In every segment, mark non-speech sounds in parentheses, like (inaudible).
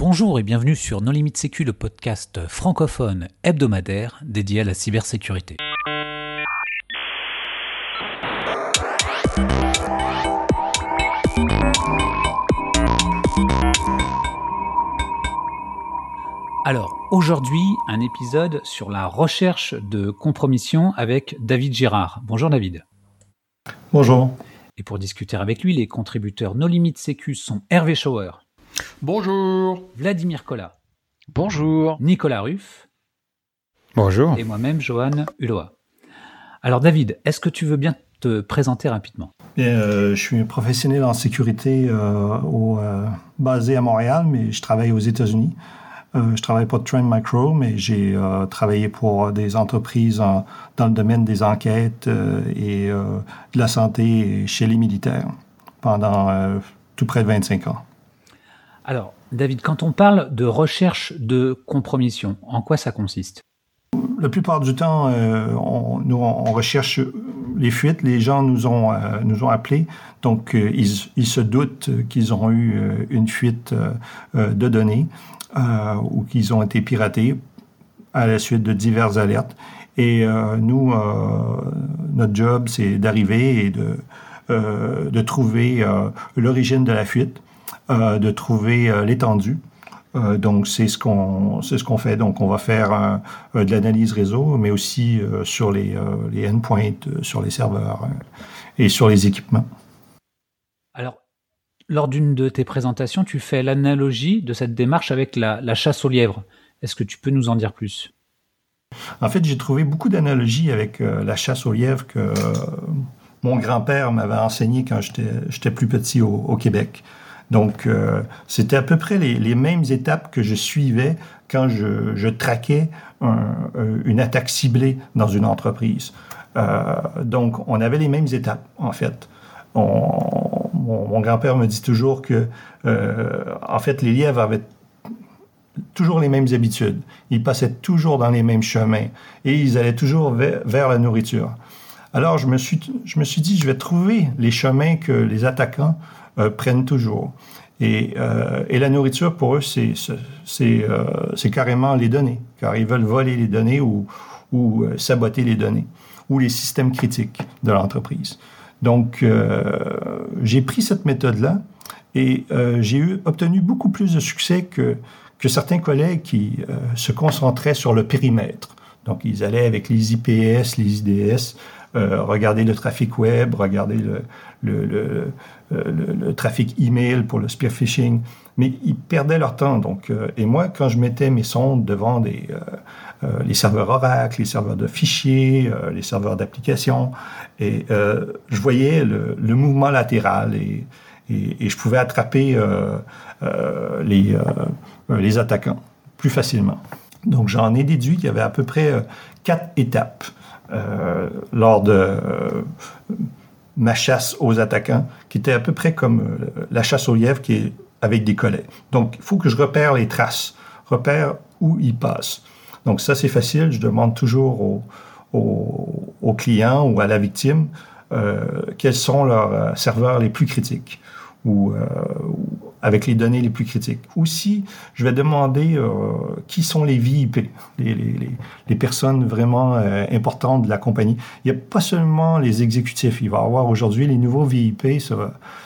Bonjour et bienvenue sur No Limit Sécu, le podcast francophone hebdomadaire dédié à la cybersécurité. Alors, aujourd'hui, un épisode sur la recherche de compromission avec David Girard. Bonjour David. Bonjour. Et pour discuter avec lui, les contributeurs No Limit Sécu sont Hervé Schauer. Bonjour. Vladimir Collat. Bonjour. Nicolas Ruff. Bonjour. Et moi-même, Johan Hulot. Alors David, est-ce que tu veux bien te présenter rapidement? Euh, Je suis professionnel en sécurité euh, euh, basé à Montréal, mais je travaille aux États-Unis. je travaille pour Trend Micro, mais j'ai travaillé pour des entreprises dans le domaine des enquêtes et de la santé chez les militaires pendant tout près de 25 ans. Alors, David, quand on parle de recherche de compromission, en quoi ça consiste? La plupart du temps, euh, on, nous, on recherche les fuites. Les gens nous ont, euh, nous ont appelés, donc euh, ils, ils, se doutent qu'ils ont eu une fuite de données ou qu'ils ont été piratés à la suite de diverses alertes. Et nous, notre job, c'est d'arriver et de, de trouver l'origine de la fuite de trouver euh, l'étendue. Euh, donc c'est ce qu'on c'est ce qu'on fait. Donc on va faire de l'analyse réseau, mais aussi sur les, les endpoints, sur les serveurs et sur les équipements. Alors lors d'une de tes présentations, tu fais l'analogie de cette démarche avec la, la chasse aux lièvres. Est-ce que tu peux nous en dire plus? En fait, j'ai trouvé beaucoup d'analogies avec la chasse aux lièvres que mon grand-père m'avait enseigné quand j'étais plus petit au, au Québec. Donc, euh, c'était à peu près les, mêmes étapes que je suivais quand je, traquais euh, une attaque ciblée dans une entreprise. Euh, donc, on avait les mêmes étapes, en fait. mon, grand-père me dit toujours que, en fait, les lièvres avaient toujours les mêmes habitudes. Ils passaient toujours dans les mêmes chemins et ils allaient toujours vers, la nourriture. Alors, je me, suis, je me suis dit, je vais trouver les chemins que les attaquants prennent toujours. Et, euh, et, la nourriture, pour eux, c'est euh, carrément les données, car ils veulent voler les données ou, ou saboter les données, ou les systèmes critiques de l'entreprise. Donc, j'ai pris cette méthode-là et j'ai obtenu beaucoup plus de succès que, que certains collègues qui se concentraient sur le périmètre. Donc, ils allaient avec les IPS, les IDS, regarder le trafic web, regarder le, le, le, euh, le, trafic email pour le spear phishing, mais ils perdaient leur temps. Donc, euh, et moi, quand je mettais mes sondes devant des, euh, les serveurs Oracle, les serveurs de fichiers, les serveurs d'applications, et je voyais le, mouvement latéral et, et, je pouvais attraper les, les attaquants plus facilement. Donc, j'en ai déduit qu'il y avait à peu près quatre étapes lors de ma chasse aux attaquants, qui était à peu près comme euh, la chasse aux lièvres qui est avec des collets. Donc, il faut que je repère les traces, repère où ils passent. Donc, ça, c'est facile. Je demande toujours au, au, client ou à la victime euh, quels sont leurs euh, serveurs les plus critiques ou, euh, avec les données les plus critiques. Aussi, je vais demander euh, qui sont les VIP, les, les, les personnes vraiment euh, importantes de la compagnie. Il n'y a pas seulement les exécutifs. Il va y avoir aujourd'hui les nouveaux VIP.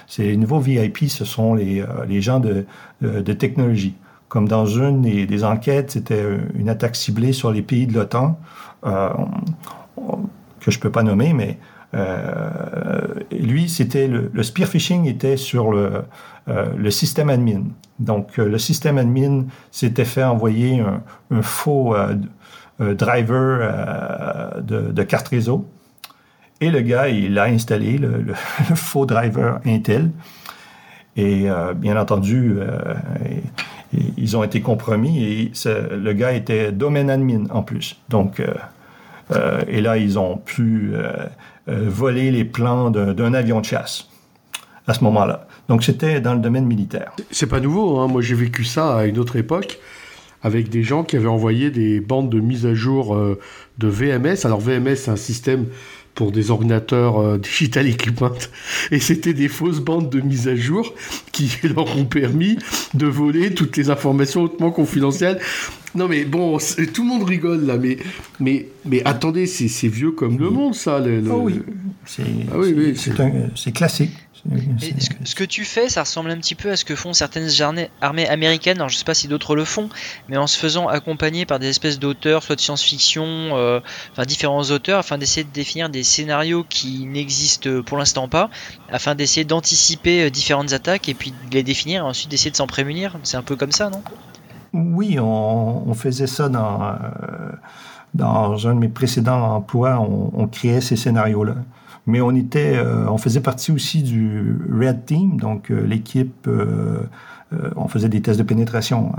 C'est les nouveaux VIP, ce sont les, euh, les gens de, de, technologie. Comme dans une des, enquêtes, c'était une attaque ciblée sur les pays de l'OTAN, que je peux pas nommer, mais euh, lui, c'était le, le, spear phishing était sur le, euh, le système admin. Donc, euh, le système admin s'était fait envoyer un, faux driver de, carte réseau. Et le gars, il a installé le, (laughs) faux driver Intel. Et bien entendu, ils ont été compromis et le gars était domaine admin en plus. Donc, et là, ils ont pu euh, voler les plans d'un avion de chasse à ce moment-là. Donc c'était dans le domaine militaire. C'est pas nouveau, hein. moi j'ai vécu ça à une autre époque avec des gens qui avaient envoyé des bandes de mise à jour euh, de VMS. Alors VMS c'est un système pour des ordinateurs euh, digital equipment. Et c'était des fausses bandes de mise à jour qui (laughs) leur ont permis de voler toutes les informations hautement confidentielles. Non mais bon, tout le monde rigole là, mais, mais, mais attendez, c'est vieux comme le monde ça. Le, Oh oui, ah c'est classique. Ce que, tu fais, ça ressemble un petit peu à ce que font certaines armées américaines. Alors, je sais pas si d'autres le font, mais en se faisant accompagner par des espèces d'auteurs, soit de science-fiction, euh, enfin différents auteurs, afin d'essayer de définir des scénarios qui n'existent pour l'instant pas, afin d'essayer d'anticiper euh, différentes attaques et puis de les définir, et ensuite d'essayer de s'en prémunir. C'est un peu comme ça, non? Oui, on, faisait ça dans, euh, dans un de mes précédents emplois. on créait ces scénarios-là mais on était, euh, on faisait partie aussi du Red Team, donc euh, l'équipe, euh, on faisait des tests de pénétration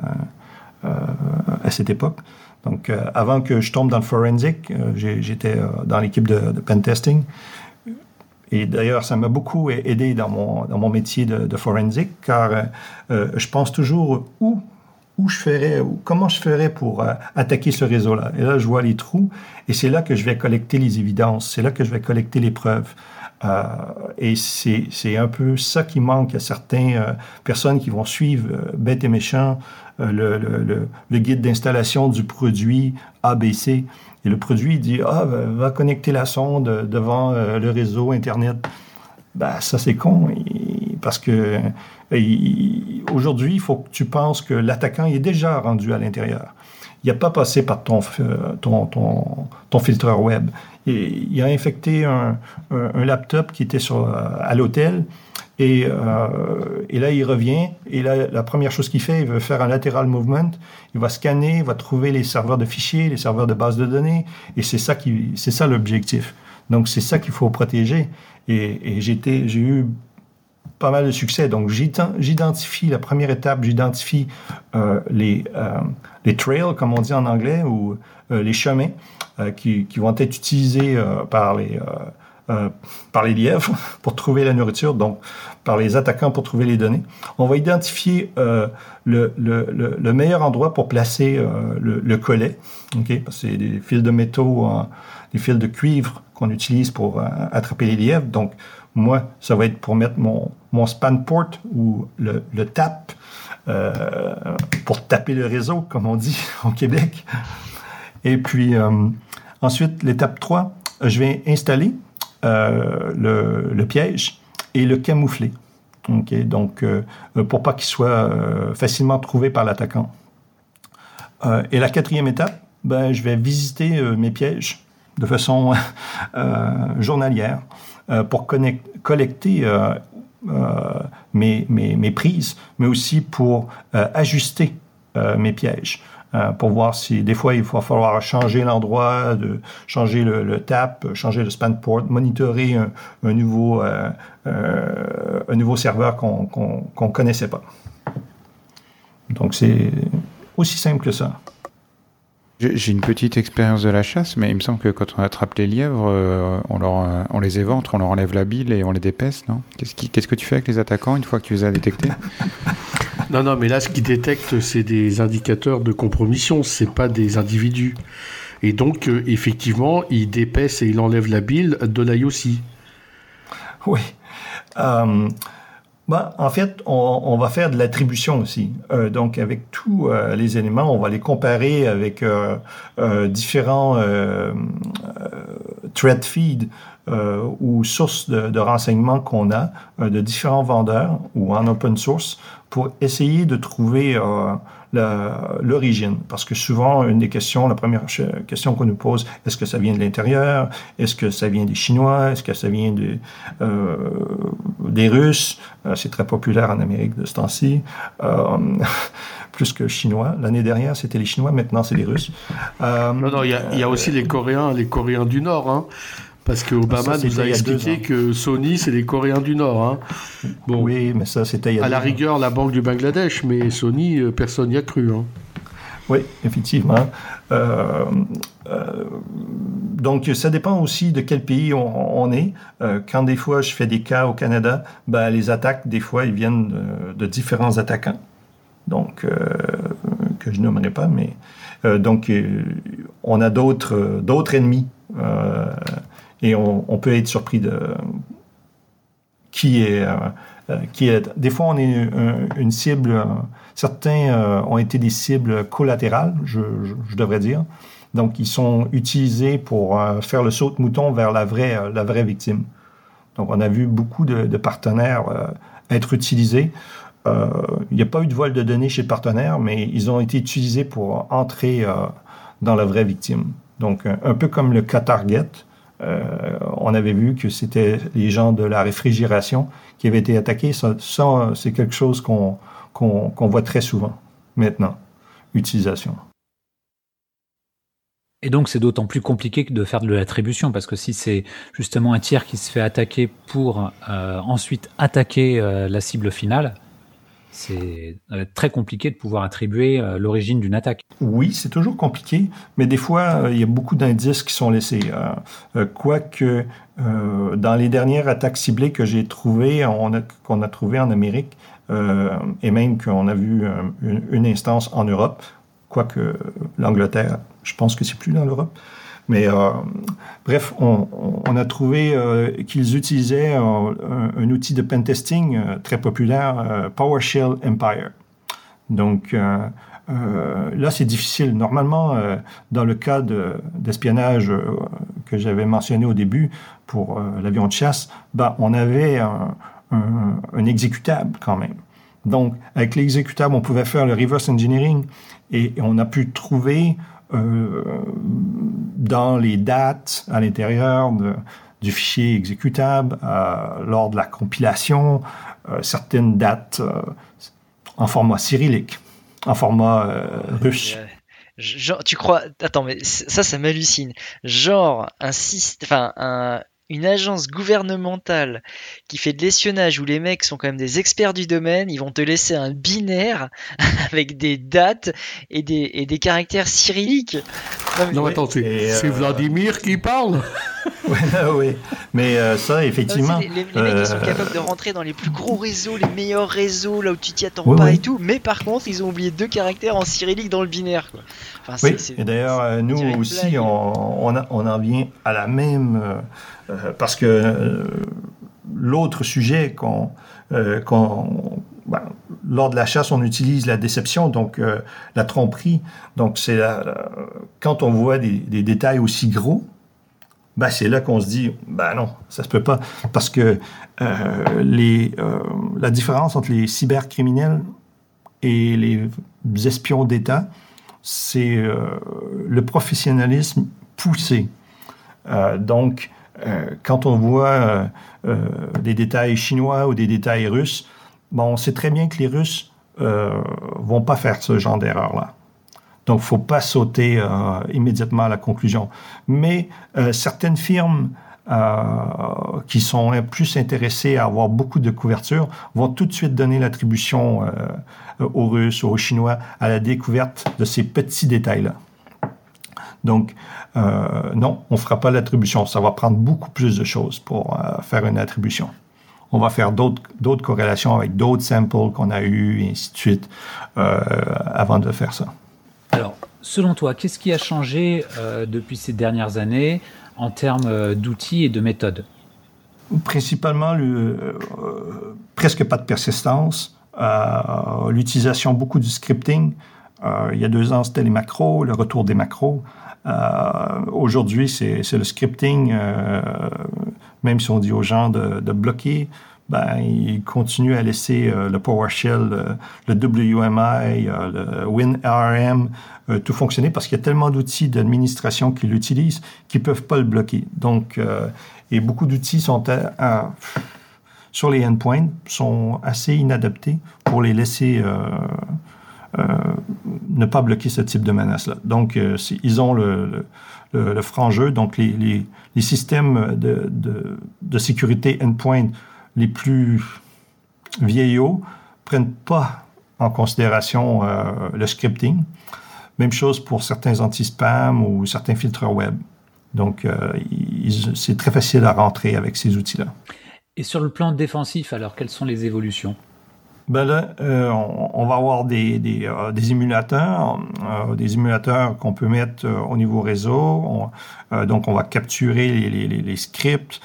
à cette époque. Donc, avant que je tombe dans le forensic, j'étais dans l'équipe de, de pen testing. Et d'ailleurs, ça m'a beaucoup aidé dans mon, dans mon métier de, de forensic, car je pense toujours où où je ferais, ou comment je ferais pour euh, attaquer ce réseau-là. Et là, je vois les trous, et c'est là que je vais collecter les évidences, c'est là que je vais collecter les preuves. Euh, et c'est un peu ça qui manque à certaines euh, personnes qui vont suivre bête et méchant le, le, guide d'installation du produit ABC. Et le produit dit Ah, va connecter la sonde devant le réseau Internet. Ben, ça, c'est con, parce que Aujourd'hui, il faut que tu penses que l'attaquant est déjà rendu à l'intérieur. Il n'a pas passé par ton, ton filtreur web. il a infecté un, laptop qui était sur, à l'hôtel. Et, euh, et, là, il revient. Et là, la première chose qu'il fait, il veut faire un lateral movement. Il va scanner, il va trouver les serveurs de fichiers, les serveurs de base de données. Et c'est ça l'objectif. Donc, c'est ça qu'il faut protéger. Et, j'ai eu pas mal de succès. Donc, j'identifie, la première étape, j'identifie euh, les, euh, les trails, comme on dit en anglais, ou euh, les chemins qui, qui, vont être utilisés par les... par les lièvres (laughs) pour trouver la nourriture, donc par les attaquants pour trouver les données. On va identifier le, le, le, meilleur endroit pour placer le, collet. C'est des fils de métaux, des fils de cuivre qu'on utilise pour attraper les lièvres. Donc, moi, ça va être pour mettre mon, mon span port ou le, le tap euh, pour taper le réseau, comme on dit (laughs) au Québec. Et puis, euh, ensuite, l'étape 3, je vais installer euh, le, le, piège et le camoufler. Okay? Donc, pour pas qu'il soit facilement trouvé par l'attaquant. et la quatrième étape, ben, je vais visiter mes pièges de façon (laughs) journalière. Euh, pour collecter euh, euh, mes, mes, prises, mais aussi pour ajuster mes pièges. pour voir si des fois il va falloir changer l'endroit, de changer le, tap, changer le span port, monitorer un, nouveau, un nouveau serveur qu'on qu'on connaissait pas. Donc c'est aussi simple que ça. J'ai une petite expérience de la chasse, mais il me semble que quand on attrape les lièvres, euh, on, leur, euh, on les éventre, on leur enlève la bile et on les dépèce, non? Qu'est-ce que tu fais avec les attaquants une fois que tu les as détectés? (laughs) Non, non, mais là, ce qu'ils détectent, c'est des indicateurs de compromission, c'est pas des individus. Et donc, euh, effectivement, ils dépècent et ils enlèvent la bile de l'œil aussi. Oui. Bah, en fait, on, on, va faire de l'attribution aussi. Euh, donc, avec tous euh, les éléments, on va les comparer avec euh, euh différents euh, thread feed ou sources de, de renseignements qu'on a de différents vendeurs ou en open source pour essayer de trouver l'origine. Parce que souvent, une des questions, la première question qu'on nous pose, est-ce que ça vient de l'intérieur? Est-ce que ça vient des Chinois? Est-ce que ça vient de, euh, des Russes? Euh, c'est très populaire en Amérique de ce temps-ci. Euh, (laughs) plus que chinois. L'année dernière, c'était les Chinois, maintenant, c'est les Russes. non, non, il y, a, y a aussi les Coréens, les Coréens du Nord. Hein. Parce que Obama nous a expliqué que Sony, c'est les Coréens du Nord. Hein. Bon, oui, mais ça, c'était il y a À la rigueur, la Banque du Bangladesh, mais Sony, euh, personne n'y a cru. Hein. Oui, effectivement. Euh, euh, donc, ça dépend aussi de quel pays on, est. Euh, quand des fois, je fais des cas au Canada, ben, les attaques, des fois, ils viennent de, différents attaquants. Donc, que je nommerai pas, mais donc, on a d'autres d'autres ennemis et on, peut être surpris de qui est qui est. Des fois, on est une cible. Certains ont été des cibles collatérales, je, devrais dire. Donc, ils sont utilisés pour faire le saut de mouton vers la vraie, la vraie victime. Donc, on a vu beaucoup de, partenaires être utilisés. Euh, il n'y a pas eu de vol de données chez le partenaire, mais ils ont été utilisés pour entrer euh, dans la vraie victime. Donc, un, peu comme le cas Target, euh, on avait vu que c'était les gens de la réfrigération qui avaient été attaqués. Ça, c'est quelque chose qu'on voit très souvent maintenant, utilisation. Et donc c'est d'autant plus compliqué que de faire de l'attribution, parce que si c'est justement un tiers qui se fait attaquer pour ensuite attaquer la cible finale, c'est très compliqué de pouvoir attribuer euh, l'origine d'une attaque. Oui, c'est toujours compliqué, mais des fois, euh, il y a beaucoup d'indices qui sont laissés. Euh, quoique, dans les dernières attaques ciblées que j'ai trouvées, qu'on a, trouvées en Amérique, et même qu'on a vu une, instance en Europe, quoique l'Angleterre, je pense que c'est plus dans l'Europe, mais euh, bref, on, a trouvé euh, qu'ils utilisaient un, outil de pentesting euh, très populaire, PowerShell Empire. Donc là, c'est difficile. Normalement, dans le cas d'espionnage que j'avais mentionné au début pour l'avion de chasse, ben, on avait un, un, exécutable quand même. Donc, avec l'exécutable, on pouvait faire le reverse engineering et on a pu trouver euh, dans les dates à l'intérieur du fichier exécutable, euh, lors de la compilation, euh, certaines dates en format cyrillique, en format russe. Genre, tu crois Attends, mais ça, ça m'hallucine. Genre un enfin un, une agence gouvernementale qui fait de l'espionnage où les mecs sont quand même des experts du domaine, ils vont te laisser un binaire (laughs) avec des dates et des, et des caractères cyrilliques. Non, attends, c'est euh, Vladimir qui parle (laughs) oui, oui, mais euh, ça, effectivement. les, mecs, ils sont euh, capables de rentrer dans les plus gros réseaux, les meilleurs réseaux, là où tu t'y attends pas et tout, mais par contre, ils ont oublié deux caractères en cyrillique dans le binaire. Quoi. Oui, et d'ailleurs, nous aussi, on, on, on, en vient à la même euh, parce que euh, l'autre sujet qu'on euh, ben, lors de la chasse, on utilise la déception, donc la tromperie. Donc, c'est quand on voit des, détails aussi gros, ben, c'est là qu'on se dit, ben non, ça se peut pas, parce que les, la différence entre les cybercriminels et les espions d'État, c'est le professionnalisme poussé. donc, euh, quand on voit euh, euh, des détails chinois ou des détails russes, bon, on sait très bien que les Russes vont pas faire ce genre d'erreur-là. Donc, faut pas sauter immédiatement à la conclusion. Mais certaines firmes qui sont plus intéressées à avoir beaucoup de couverture vont tout de suite donner l'attribution aux Russes ou aux Chinois à la découverte de ces petits détails-là. Donc, euh, non, on ne fera pas l'attribution. Ça va prendre beaucoup plus de choses pour euh, faire une attribution. On va faire d'autres corrélations avec d'autres samples qu'on a eus, et ainsi de suite, euh, avant de faire ça. Alors, selon toi, qu'est-ce qui a changé depuis ces dernières années en termes d'outils et de méthodes Principalement, le, presque pas de persistance, l'utilisation beaucoup du scripting. il y a deux ans, c'était les macros, le retour des macros. Euh, aujourd'hui, c'est le scripting. Euh, même si on dit aux gens de, bloquer, ben, ils continuent à laisser euh, le PowerShell, le, WMI, le WinRM, tout fonctionner parce qu'il y a tellement d'outils d'administration qui l'utilisent qu'ils peuvent pas le bloquer. Donc, et beaucoup d'outils sont sur les endpoints sont assez inadaptés pour les laisser euh, ne pas bloquer ce type de menace-là. Donc, euh, ils ont le, le, franc jeu. Donc, les, les, systèmes de, de, de, sécurité endpoint les plus vieillots prennent pas en considération euh, le scripting. Même chose pour certains anti-spam ou certains filtres web. Donc, c'est très facile à rentrer avec ces outils-là. Et sur le plan défensif, alors, quelles sont les évolutions? Ben là, euh, on, va avoir des, des, euh, des émulateurs, euh, des émulateurs qu'on peut mettre au niveau réseau. donc, on va capturer les, les, les scripts,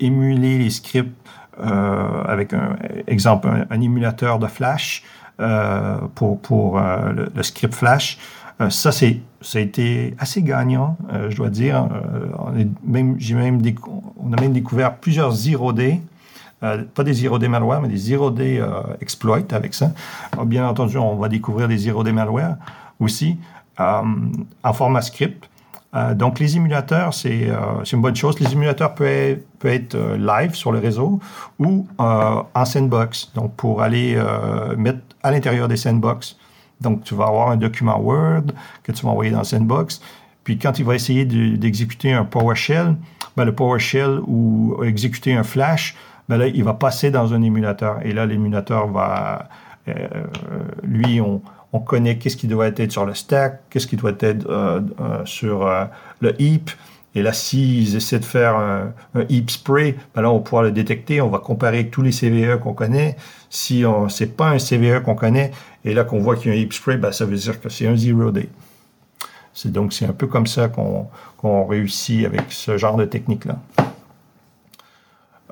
émuler les scripts avec un exemple, un, émulateur de Flash pour, pour le, script Flash. ça, c'est ça a été assez gagnant, je dois dire. on, même, j'ai même on a même découvert plusieurs zero day euh, pas des zero day malware, mais des zero day euh, exploits avec ça. bien entendu, on va découvrir des zero day malware aussi euh, en format script. Donc, les émulateurs, c'est une bonne chose. Les émulateurs peuvent peut être live sur le réseau ou en sandbox, donc pour aller mettre à l'intérieur des sandbox. Donc, tu vas avoir un document Word que tu vas envoyer dans Sandbox. Puis, quand il va essayer d'exécuter un PowerShell, ben, le PowerShell ou exécuter un Flash, ben là, il va passer dans un émulateur. Et là, l'émulateur va, euh, lui, on, on connaît qu'est-ce qui doit être sur le stack, qu'est-ce qui doit être euh, euh, sur le heap. Et là, s'ils essaient de faire un, heap spray, ben là, on pourra le détecter. On va comparer avec tous les CVE qu'on connaît. Si ce n'est pas un CVE qu'on connaît, et là qu'on voit qu'il y a un heap spray, ben, ça veut dire que c'est un zero day. C'est donc c'est un peu comme ça qu'on réussit avec ce genre de technique-là.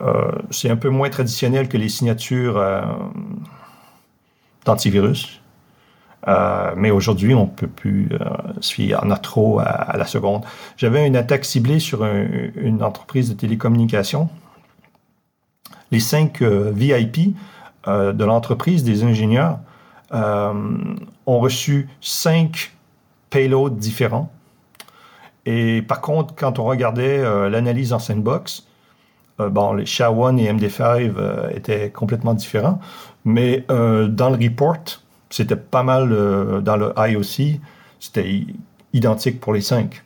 Euh, c'est un peu moins traditionnel que les signatures euh, d'antivirus. Euh, mais aujourd'hui, on ne peut plus se fier en a trop à, la seconde. J'avais une attaque ciblée sur une entreprise de télécommunications. Les cinq VIP de l'entreprise, des ingénieurs, ont reçu cinq payloads différents. Et par contre, quand on regardait l'analyse en sandbox, euh, bon, les SHA-1 et MD5 euh, étaient complètement différents, mais euh, dans le report, c'était pas mal dans le IOC, c'était identique pour les cinq.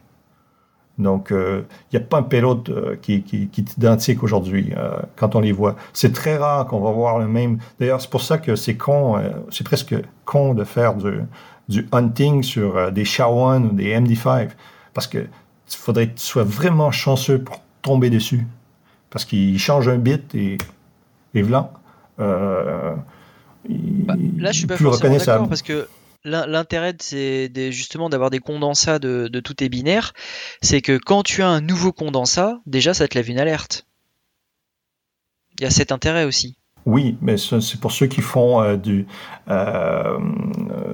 Donc, il n'y a pas un payload qui, qui, qui, est identique aujourd'hui quand on les voit. C'est très rare qu'on va voir le même. D'ailleurs, c'est pour ça que c'est con, c'est presque con de faire du, du hunting sur des SHA-1 ou des MD5, parce que il faudrait que tu sois vraiment chanceux pour tomber dessus parce qu'il change un bit et, et voilà. Bah, là, je suis pas forcément d'accord parce que l'intérêt c'est justement d'avoir des condensats de, de tout est binaire, c'est que quand tu as un nouveau condensat, déjà ça te lève une alerte. Il y a cet intérêt aussi. Oui, mais c'est pour ceux qui font euh, du, euh,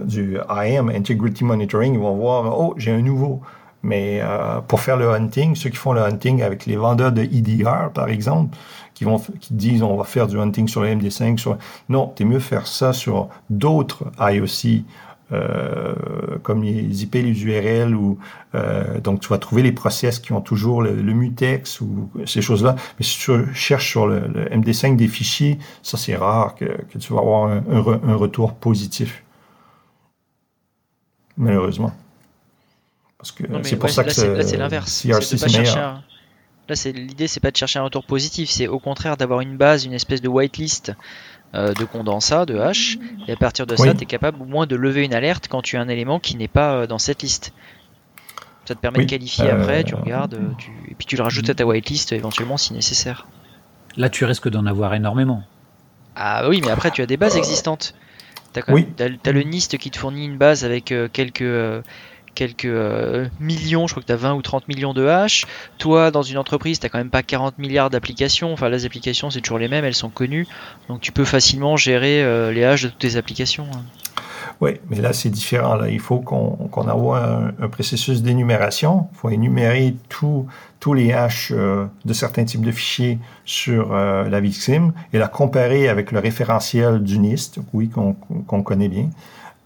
du IAM, Integrity Monitoring, ils vont voir, oh, j'ai un nouveau. Mais euh, pour faire le hunting, ceux qui font le hunting avec les vendeurs de EDR, par exemple, qui vont qui disent on va faire du hunting sur le MD5, sur... non, es mieux faire ça sur d'autres IOC, euh, comme les IP, les URL, ou euh, donc tu vas trouver les process qui ont toujours le, mutex ou ces choses-là. Mais si tu cherches sur le, MD5 des fichiers, ça c'est rare que, tu vas avoir un retour positif. Malheureusement c'est pour ça que là, c'est l'inverse. Là, c'est l'idée, c'est pas de chercher un retour positif, c'est au contraire d'avoir une base, une espèce de whitelist euh, de condensat, de hash, et à partir de ça, tu es capable au moins de lever une alerte quand tu as un élément qui n'est pas euh, dans cette liste. Ça te permet de qualifier après, tu euh, regardes, et puis tu le rajoutes à ta whitelist éventuellement si nécessaire. Là, tu risques d'en avoir énormément. Ah oui, mais après, tu as des bases existantes. Tu as, le NIST qui te fournit une base avec quelques quelques euh, millions, je crois que tu as 20 ou 30 millions de hash. Toi, dans une entreprise, tu quand même pas 40 milliards d'applications. Enfin, les applications, c'est toujours les mêmes, elles sont connues. Donc, tu peux facilement gérer euh, les hash de toutes tes applications. Hein. Oui, mais là, c'est différent. Là. Il faut qu'on envoie un, processus d'énumération. Il faut énumérer tous les hashes euh, de certains types de fichiers sur la victime et la comparer avec le référentiel du NIST, oui, qu'on connaît bien.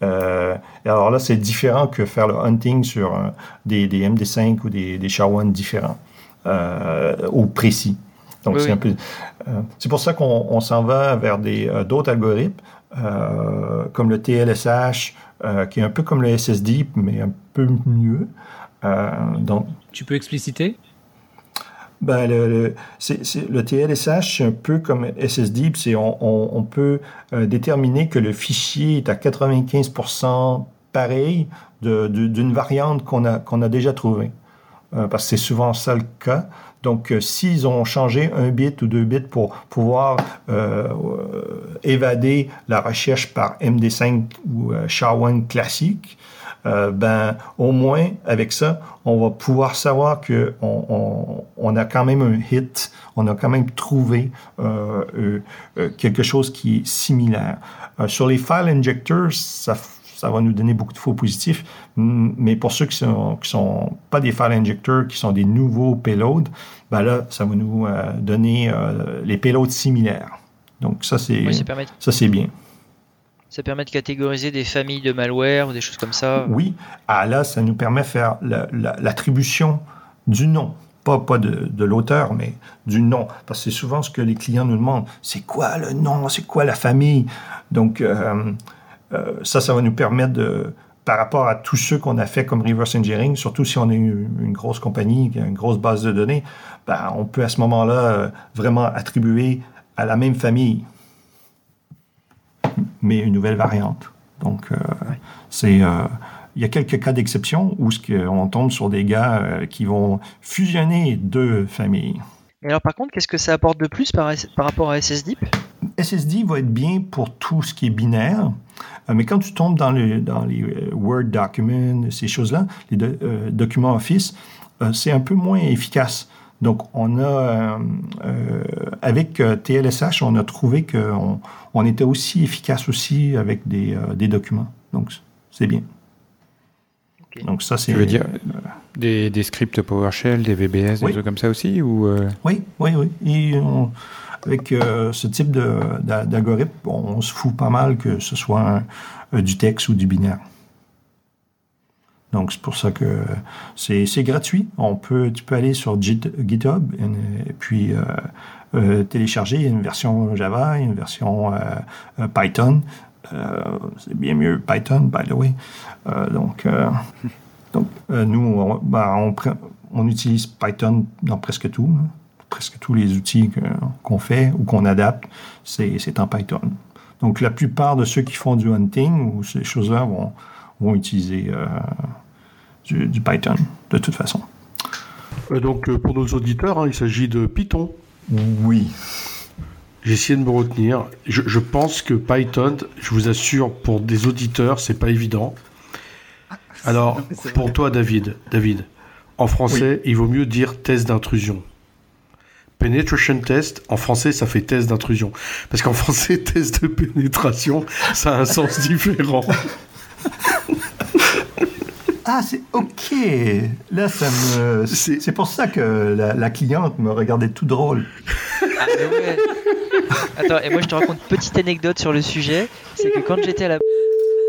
Euh, et alors là, c'est différent que faire le hunting sur euh, des, des, MD5 ou des, des SHA-1 différents euh, ou précis. Donc c'est un peu. Euh, c'est pour ça qu'on s'en va vers des d'autres algorithmes comme le TLSH, qui est un peu comme le SSD mais un peu mieux. donc. Tu peux expliciter? Ben, le, le TLSH, c'est un peu comme SSD, c'est on, on, peut euh, déterminer que le fichier est à 95% pareil d'une variante qu'on a, qu'on a déjà trouvée. parce que c'est souvent ça le cas. Donc, s'ils ont changé un bit ou deux bits pour pouvoir évader la recherche par MD5 ou SHA-1 classique, euh, ben au moins avec ça, on va pouvoir savoir que on, on, a quand même un hit, on a quand même trouvé euh, euh, quelque chose qui est similaire. sur les file injectors, ça ça va nous donner beaucoup de faux positifs. Mais pour ceux qui sont, qui sont pas des file injectors, qui sont des nouveaux payloads, ben là, ça va nous donner les payloads similaires. Donc ça, c'est ça, c'est bien. Ça permet de catégoriser des familles de malware ou des choses comme ça Oui. Ah là, ça nous permet de faire l'attribution du nom. Pas, pas de, l'auteur, mais du nom. Parce que c'est souvent ce que les clients nous demandent. C'est quoi le nom? C'est quoi la famille? Donc, euh, euh, ça, ça va nous permettre de, par rapport à tous ceux qu'on a fait comme reverse engineering, surtout si on est une, grosse compagnie, une grosse base de données, ben, on peut à ce moment-là euh, vraiment attribuer à la même famille mais une nouvelle variante. Donc, euh, c'est euh, il y a quelques cas d'exception où on tombe sur des gars euh, qui vont fusionner deux familles. Et alors par contre, qu'est-ce que ça apporte de plus par, par rapport à SSDIP SSD va être bien pour tout ce qui est binaire, mais quand tu tombes dans, le, dans les Word documents, ces choses-là, les documents Office, c'est un peu moins efficace. Donc, on a, euh, euh, avec euh, TLSH, on a trouvé qu'on on était aussi efficace aussi avec des, des documents. Donc, c'est bien. Donc, ça, c'est. Tu veux dire des, des, scripts PowerShell, des VBS, des trucs comme ça aussi ou Oui, oui, oui. Et avec ce type d'algorithme, on se fout pas mal que ce soit du texte ou du binaire. Donc, c'est pour ça que c'est gratuit. On peut, tu peux aller sur GitHub et, puis euh, euh, télécharger une version Java, une version euh, Python. c'est bien mieux Python, by the way. donc, (laughs) donc nous, on, bah, on, on, utilise Python dans presque tout. Hein. Presque tous les outils qu'on fait ou qu'on adapte, c'est en Python. Donc, la plupart de ceux qui font du hunting ou ces choses-là vont, vont utiliser du, Python, de toute façon. Euh, donc, euh, pour nos auditeurs, hein, il s'agit de Python. Oui. J'ai essayé de me retenir. Je, pense que Python, je vous assure, pour des auditeurs, c'est pas évident. Alors, pour toi, David, David, en français, il vaut mieux dire test d'intrusion. Penetration test, en français, ça fait test d'intrusion. Parce qu'en (laughs) français, test de pénétration, ça a un sens différent. (laughs) Ah, c'est OK. Là, ça me. C'est pour ça que la, cliente me regardait tout drôle. Ah, ouais. Attends, et moi, je te raconte une petite anecdote sur le sujet. C'est que quand j'étais à la.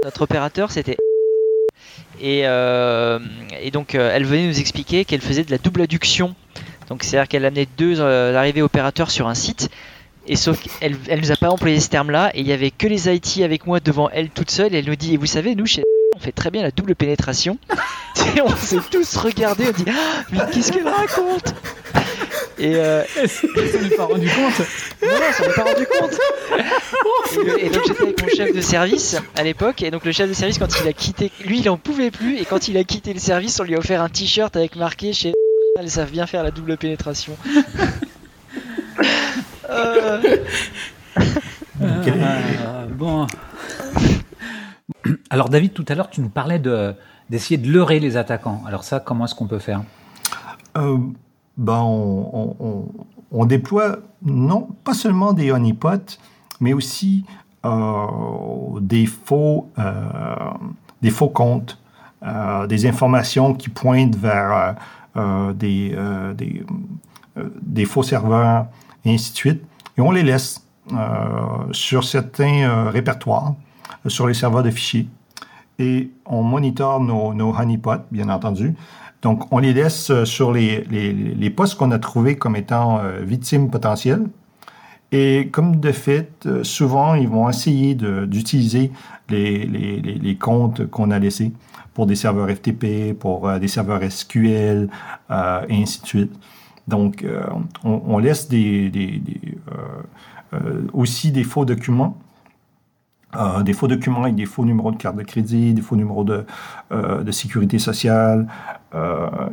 Notre opérateur, c'était. Et, euh, et donc, euh, elle venait nous expliquer qu'elle faisait de la double adduction. Donc, c'est-à-dire qu'elle amenait deux euh, arrivées opérateurs sur un site. Et sauf qu'elle elle nous a pas employé ce terme-là. Et il y avait que les IT avec moi devant elle toute seule. Et elle nous dit Et vous savez, nous, chez fait très bien la double pénétration. (laughs) Et on s'est tous regardés, on dit ah, mais qu'est-ce qu'elle raconte? Et euh... (laughs) ça m'est pas rendu compte Non, non, ça m'est pas rendu compte (laughs) et, donc j'étais avec mon chef de service à l'époque, et donc le chef de service, quand il a quitté, lui il en pouvait plus, et quand il a quitté le service, on lui a offert un t-shirt avec marqué chez elles savent bien faire la double pénétration. euh... Ah, bon. (clears throat) Alors David, tout à l'heure, tu nous parlais de, d'essayer de leurrer les attaquants. Alors ça, comment est-ce qu'on peut faire? Euh, ben on, déploie, non, pas seulement des honeypots, mais aussi euh, des, faux, euh, des faux comptes, des informations qui pointent vers des, des, faux serveurs, et ainsi de suite. Et on les laisse sur certains répertoires sur les serveurs de fichiers. Et on monitore nos, honeypots, bien entendu. Donc, on les laisse euh, sur les, les, postes qu'on a trouvés comme étant euh, victimes potentielles. Et comme de fait, euh, souvent, ils vont essayer d'utiliser les, les, les, comptes qu'on a laissés pour des serveurs FTP, pour des serveurs SQL, et ainsi de suite. Donc, on, laisse des, des aussi des faux documents euh, des faux documents avec des faux numéros de carte de crédit, des faux numéros de, euh, de sécurité sociale,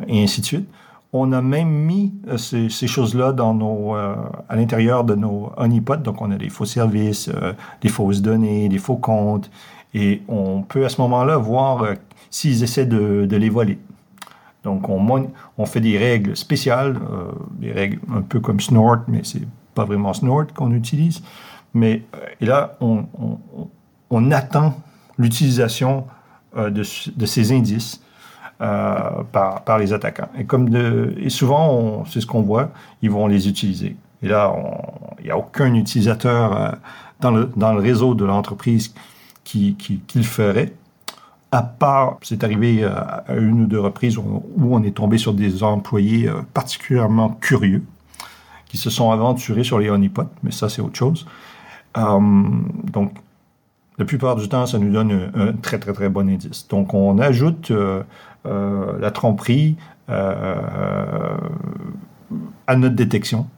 et ainsi de suite. On a même mis ces, choses-là dans nos, à l'intérieur de nos honeypots. Donc, on a des faux services, des fausses données, des faux comptes. Et on peut à ce moment-là voir s'ils essaient de, de, les voler. Donc, on, on fait des règles spéciales, des règles un peu comme Snort, mais c'est pas vraiment Snort qu'on utilise. Mais et là, on, attend l'utilisation euh, de, ces indices euh, par, les attaquants. Et, souvent, c'est ce qu'on voit, ils vont les utiliser. Et là, il n'y a aucun utilisateur euh, dans, le, réseau de l'entreprise qui, le ferait. À part, c'est arrivé à une ou deux reprises où on est tombé sur des employés particulièrement curieux qui se sont aventurés sur les honeypots, mais ça, c'est autre chose. Donc, la plupart du temps, ça nous donne un, très, très, très bon indice. Donc, on ajoute euh, euh, la tromperie euh, à notre détection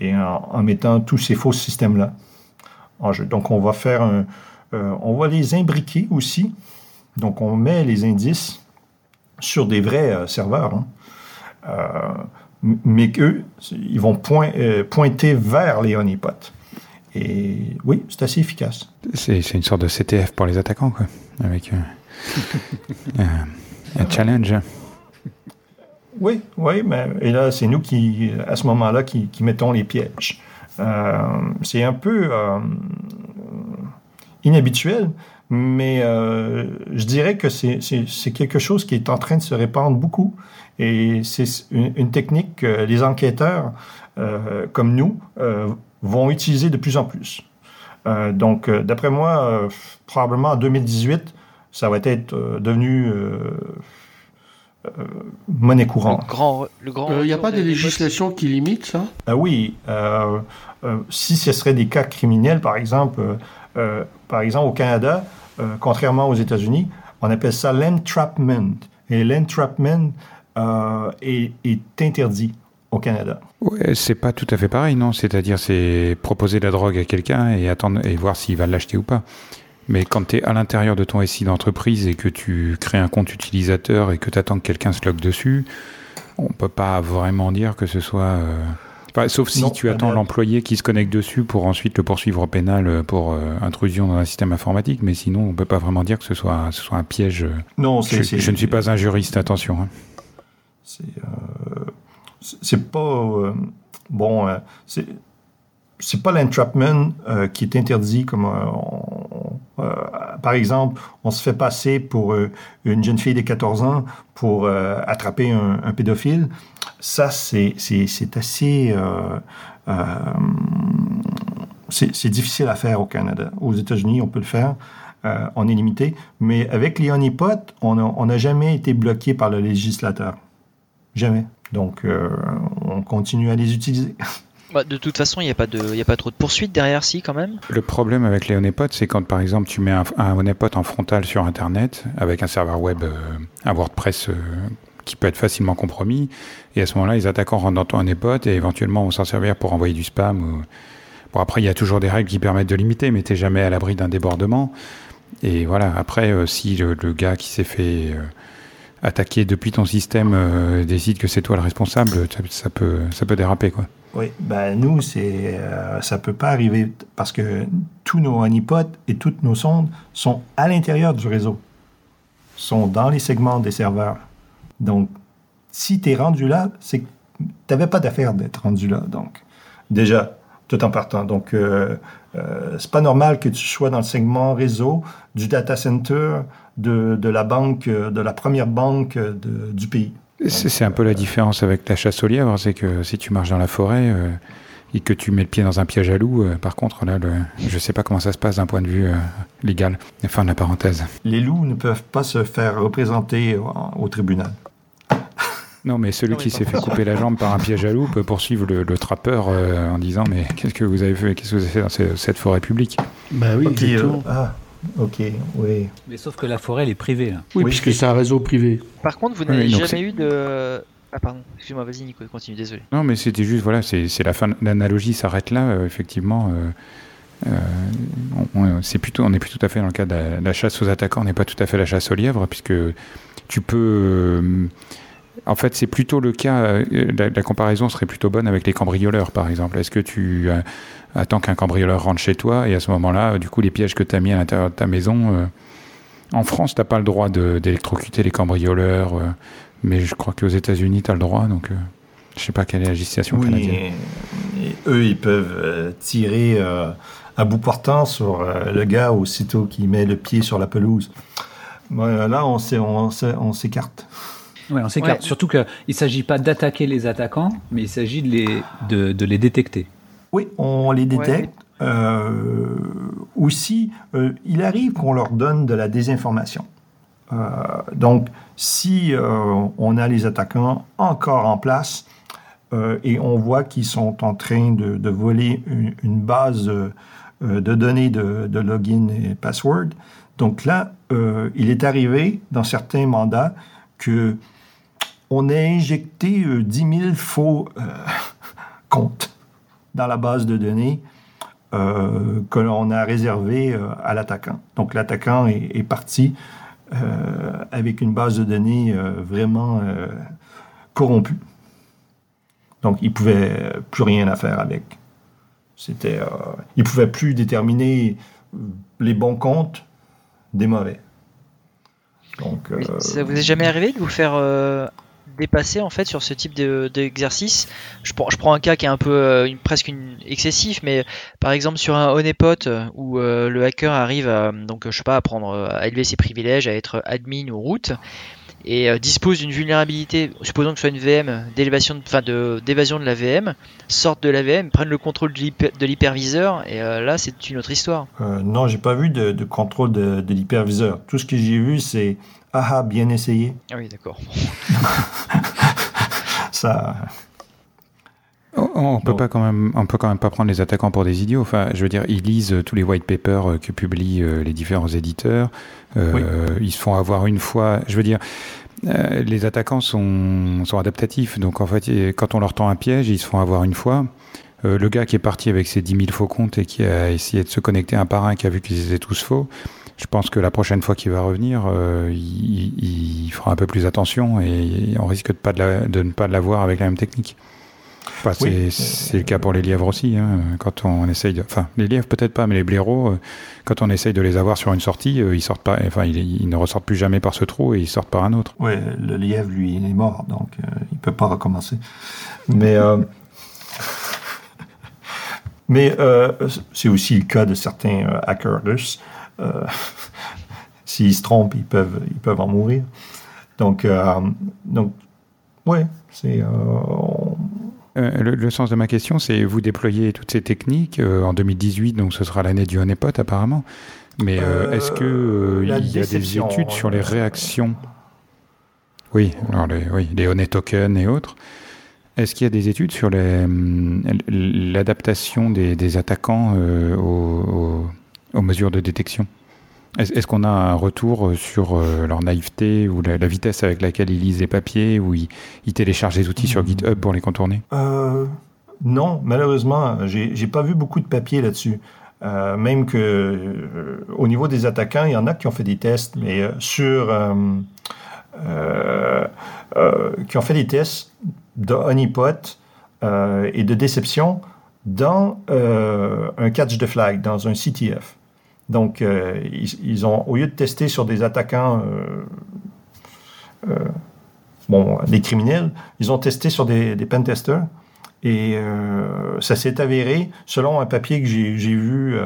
et en, mettant tous ces faux systèmes-là en jeu. Donc, on va faire un, on va les imbriquer aussi. Donc, on met les indices sur des vrais serveurs. Hein. mais qu'eux, ils vont pointer vers les honeypots. Et oui, c'est assez efficace. C'est une sorte de CTF pour les attaquants, quoi, avec (laughs) euh, un challenge. Oui, oui, mais et là, c'est nous qui, à ce moment-là, qui, mettons les pièges. Euh, c'est un peu euh, inhabituel, mais je dirais que c'est quelque chose qui est en train de se répandre beaucoup. Et c'est une, une, technique que les enquêteurs, comme nous, vont utiliser de plus en plus. Euh, donc, euh, d'après moi, euh, probablement en 2018, ça va être devenu monnaie courante. Le grand, il n'y a pas des législations qui limitent ça? Ah Oui. si ce serait des cas criminels, par exemple, par exemple au Canada, contrairement aux États-Unis, on appelle ça l'entrapment. Et l'entrapment est, est interdit au Canada. Ouais, c'est pas tout à fait pareil, non? C'est-à-dire, c'est proposer la drogue à quelqu'un et attendre et voir s'il va l'acheter ou pas. Mais quand tu es à l'intérieur de ton SI d'entreprise et que tu crées un compte utilisateur et que tu attends que quelqu'un se logue dessus, on peut pas vraiment dire que ce soit. Euh, sauf si tu attends l'employé qui se connecte dessus pour ensuite le poursuivre au pénal pour euh, intrusion dans un système informatique, mais sinon on peut pas vraiment dire que ce soit, ce soit un piège. Non, je, je, ne suis pas un juriste, attention. Hein. C'est c'est pas euh, bon. Euh, c'est pas l'entrapment euh, qui est interdit comme par exemple, on se fait passer pour une jeune fille de 14 ans pour attraper un, pédophile. Ça, c'est assez... c'est difficile à faire au Canada. Aux États-Unis, on peut le faire. on est limité. Mais avec les honeypots, on n'a jamais été bloqué par le législateur. Jamais. Donc, euh, on continue à les utiliser. Bah, de toute façon, il n'y a, pas de, a pas trop de poursuites derrière, si, quand même. Le problème avec les honeypots, c'est quand, par exemple, tu mets un, un honeypot en frontal sur Internet, avec un serveur web, euh, un WordPress euh, qui peut être facilement compromis, et à ce moment-là, les attaquants rentrent dans ton honeypot et éventuellement vont s'en servir pour envoyer du spam. Bon, après, il y a toujours des règles qui permettent de limiter, mais tu jamais à l'abri d'un débordement. Et voilà, après, si le, gars qui s'est fait attaquer depuis ton système euh, décide que c'est toi le responsable, ça, peut, ça peut déraper. Quoi. Oui, ben nous, euh, ça peut pas arriver parce que tous nos honeypots et toutes nos sondes sont à l'intérieur du réseau, sont dans les segments des serveurs. Donc, si tu es rendu là, c'est que tu n'avais pas d'affaire d'être rendu là. Donc, déjà, tout en partant. Donc, euh, euh, c'est pas normal que tu sois dans le segment réseau du data center de, de la banque, de la première banque de, du pays. C'est un peu la différence avec la chasse aux lièvres, c'est que si tu marches dans la forêt euh, et que tu mets le pied dans un piège à loup, euh, par contre, là, le, je sais pas comment ça se passe d'un point de vue euh, légal. Fin de la parenthèse. Les loups ne peuvent pas se faire représenter au tribunal. Non, mais celui qui s'est fait couper la jambe par un piège à loup peut poursuivre le, trappeur en disant Mais qu'est-ce que vous avez fait? Qu'est-ce que vous avez fait dans cette, forêt publique? Bah oui, okay, ah, ok, oui. Mais sauf que la forêt, elle est privée. Là. Oui, puisque c'est un réseau privé. Par contre, vous n'avez jamais eu de. Ah, pardon, excuse-moi, vas-y, Nico, continue, désolé. Non, mais c'était juste, voilà, c'est la fin. L'analogie s'arrête là, euh, effectivement. Euh, c'est plutôt, on n'est plus tout à fait dans le cas de la, chasse aux attaquants, on n'est pas tout à fait la chasse aux lièvres, puisque tu peux. En fait, c'est plutôt le cas. La, la, comparaison serait plutôt bonne avec les cambrioleurs, par exemple. Est-ce que tu attends qu'un cambrioleur rentre chez toi et à ce moment-là, du coup, les pièges que tu as mis à l'intérieur de ta maison. en France, tu n'as pas le droit d'électrocuter les cambrioleurs, mais je crois qu'aux États-Unis, tu as le droit. Donc. Je sais pas quelle est la législation oui, canadienne. Et, eux, ils peuvent euh, tirer euh, à bout portant sur euh, le gars aussitôt qu'il met le pied sur la pelouse. là, on s'écarte. Oui, on s'écarte. Surtout qu'il ne s'agit pas d'attaquer les attaquants, mais il s'agit de les, de, les détecter. Oui, on les détecte. aussi, il arrive qu'on leur donne de la désinformation. donc, si on a les attaquants encore en place, euh, et on voit qu'ils sont en train de, voler une, base euh, de données de, login et password. Donc là, euh, il est arrivé dans certains mandats que on a injecté 10 000 faux comptes dans la base de données que l'on a réservé à l'attaquant. Donc l'attaquant est, parti avec une base de données vraiment corrompue. Donc, il pouvait plus rien à faire avec. C'était, euh, il pouvait plus déterminer les bons comptes des mauvais. Donc, euh, ça vous est jamais arrivé de vous faire euh, dépasser en fait sur ce type d'exercice je, prends, je prends un cas qui est un peu presque une, excessif, mais par exemple sur un honeypot où le hacker arrive à, donc je sais pas à prendre à élever ses privilèges, à être admin ou route et euh, dispose d'une vulnérabilité, supposons que ce soit une VM d'élévation, enfin de d'évasion de la VM, sortent de la VM, prennent le contrôle de l'hyperviseur et euh, là c'est une autre histoire. Euh, non, j'ai pas vu de, contrôle de l'hyperviseur. Tout ce que j'ai vu c'est ah, ah bien essayé. Ah oui d'accord. (laughs) Ça. On, peut pas quand même, on peut quand même pas prendre les attaquants pour des idiots. Enfin, je veux dire, ils lisent tous les white papers que publient les différents éditeurs. Ils se font avoir une fois. Je veux dire, euh, les attaquants sont, sont, adaptatifs. Donc en fait, quand on leur tend un piège, ils se font avoir une fois. Euh, le gars qui est parti avec ses 10 000 faux comptes et qui a essayé de se connecter un par un, qui a vu qu'ils étaient tous faux, je pense que la prochaine fois qu'il va revenir, euh, il, fera un peu plus attention et on risque de, pas de, de ne pas l'avoir avec la même technique c'est le cas pour les lièvres aussi. Hein. quand on essaye de, enfin, les lièvres peut-être pas, mais les blaireaux, euh, quand on essaye de les avoir sur une sortie, euh, ils sortent pas, enfin, ils, ne ressortent plus jamais par ce trou et ils sortent par un autre. Oui, le lièvre, lui, il est mort, donc il euh, il peut pas recommencer. Mais (laughs) mais c'est aussi le cas de certains hackers russes. (laughs) S'ils se trompent, ils peuvent, ils peuvent en mourir. Donc, donc ouais, c'est euh, le, sens de ma question, c'est vous déployez toutes ces techniques euh, en 2018, donc ce sera l'année du honeypot apparemment. Mais euh, est-ce que il y a des études sur les réactions? Oui, alors les, oui, les honey tokens et autres. Est-ce qu'il y a des études sur l'adaptation des, des, attaquants aux, aux, mesures de détection est-ce qu'on a un retour euh, sur euh, leur naïveté ou la, vitesse avec laquelle ils lisent les papiers ou ils, téléchargent des outils sur hmm. GitHub pour les contourner? Euh, Non, malheureusement, j'ai pas vu beaucoup de papiers là-dessus. même que au niveau des attaquants, il y en a qui ont fait des tests, mais sur qui ont fait des tests de honeypot et de déception dans un catch de flag, dans un CTF. Donc, euh, ils, ont, au lieu de tester sur des attaquants, euh, euh, bon, des criminels, ils ont testé sur des, des pentesters. Et ça s'est avéré, selon un papier que j'ai vu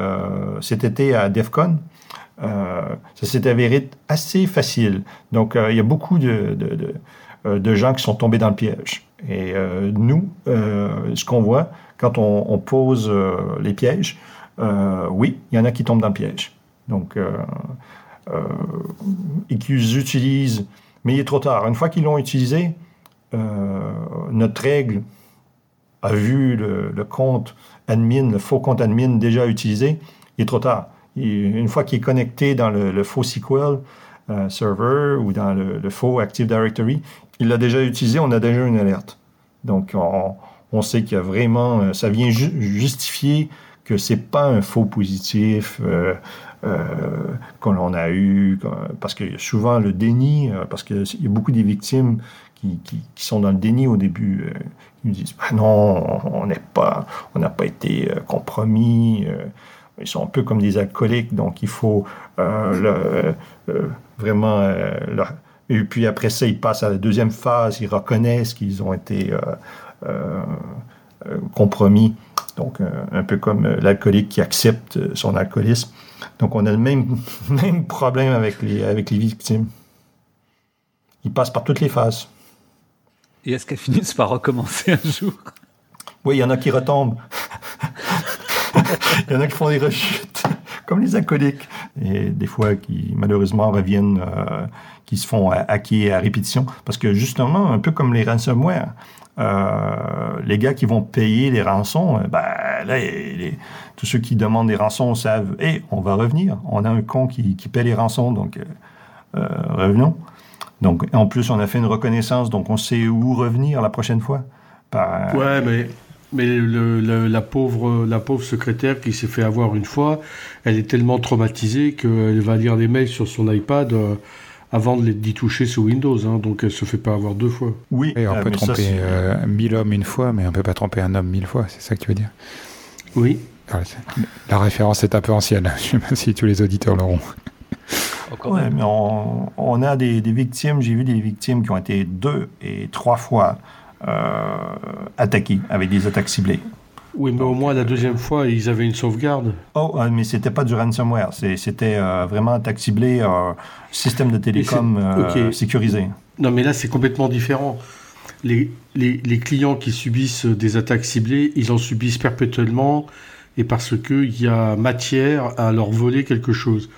cet été à DEFCON, ça s'est avéré assez facile. Donc, il y a beaucoup de, de, de, gens qui sont tombés dans le piège. Et nous, ce qu'on voit quand on, pose les pièges, oui, il y en a qui tombent dans le piège. Donc, euh, euh, et qu'ils utilisent, mais il est trop tard. Une fois qu'ils l'ont utilisé, notre règle a vu le, compte admin, le faux compte admin déjà utilisé, il est trop tard. une fois qu'il est connecté dans le, faux SQL server ou dans le, faux Active Directory, il l'a déjà utilisé, on a déjà une alerte. Donc, on, sait qu'il y a vraiment, ça vient justifier que c'est pas un faux positif euh, euh, qu'on a eu, parce que souvent le déni, euh, parce qu'il y a beaucoup des victimes qui, qui, qui, sont dans le déni au début, euh, ils disent ben non, on n'est pas, on n'a pas été euh, compromis. ils sont un peu comme des alcooliques, donc il faut vraiment et puis après ça, ils passent à la deuxième phase, ils reconnaissent qu'ils ont été compromis. Donc, euh, un peu comme euh, l'alcoolique qui accepte euh, son alcoolisme. Donc, on a le même, (laughs) même problème avec les, avec les victimes. Ils passent par toutes les phases. Et est-ce qu'elles finissent par recommencer un jour? Oui, il y en a qui retombent. (laughs) il y en a qui font des rechutes, comme les alcooliques. Et des fois, qui malheureusement reviennent, euh, qui se font hacker à répétition. Parce que justement, un peu comme les ransomware, euh, les gars qui vont payer les rançons, euh, ben, là, les, tous ceux qui demandent des rançons savent, hé, on va revenir. On a un con qui, paie les rançons, donc euh, euh, revenons. Donc, en plus, on a fait une reconnaissance, donc on sait où revenir la prochaine fois. Par, ouais, mais, la, pauvre, la pauvre secrétaire qui s'est fait avoir une fois, elle est tellement traumatisée qu'elle va lire les mails sur son iPad. Euh, avant d'y toucher sous Windows, hein, donc elle se fait pas avoir deux fois. Oui, Et on euh, peut tromper ça, euh, mille hommes une fois, mais on peut pas tromper un homme mille fois, c'est ça que tu veux dire? Oui. Alors, la référence est un peu ancienne, (laughs) je sais pas si tous les auditeurs l'auront. Ouais, mais on, on, a des, des victimes, j'ai vu des victimes qui ont été deux et trois fois euh, attaquées avec des attaques ciblées. Oui, mais au moins la deuxième fois, ils avaient une sauvegarde. Oh, mais c'était pas du ransomware. C'était euh, vraiment attaque ciblée, euh, système de télécom euh, okay. sécurisé. Non, mais là, c'est complètement différent. Les, les, les, clients qui subissent des attaques ciblées, ils en subissent perpétuellement et parce qu'il y a matière à leur voler quelque chose.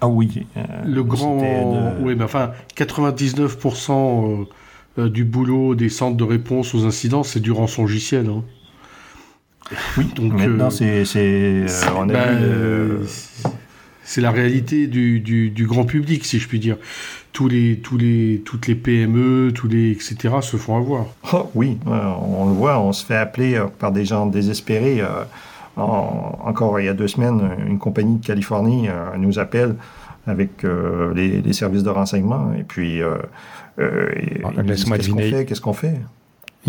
Ah oui. Le grand. De... Oui, mais enfin, 99% du boulot des centres de réponse aux incidents, c'est du rançongiciel. Hein. Oui, donc maintenant euh, c'est euh, bah, le... c'est la réalité du, du, du, grand public, si je puis dire. Tous les, tous les, toutes les PME, tous les etc. se font avoir. Oh, oui, on le voit, on se fait appeler par des gens désespérés. En, encore il y a deux semaines, une compagnie de Californie euh, nous appelle avec euh, les, les, services de renseignement et puis euh, laisse-moi deviner. Qu'est-ce qu'on fait?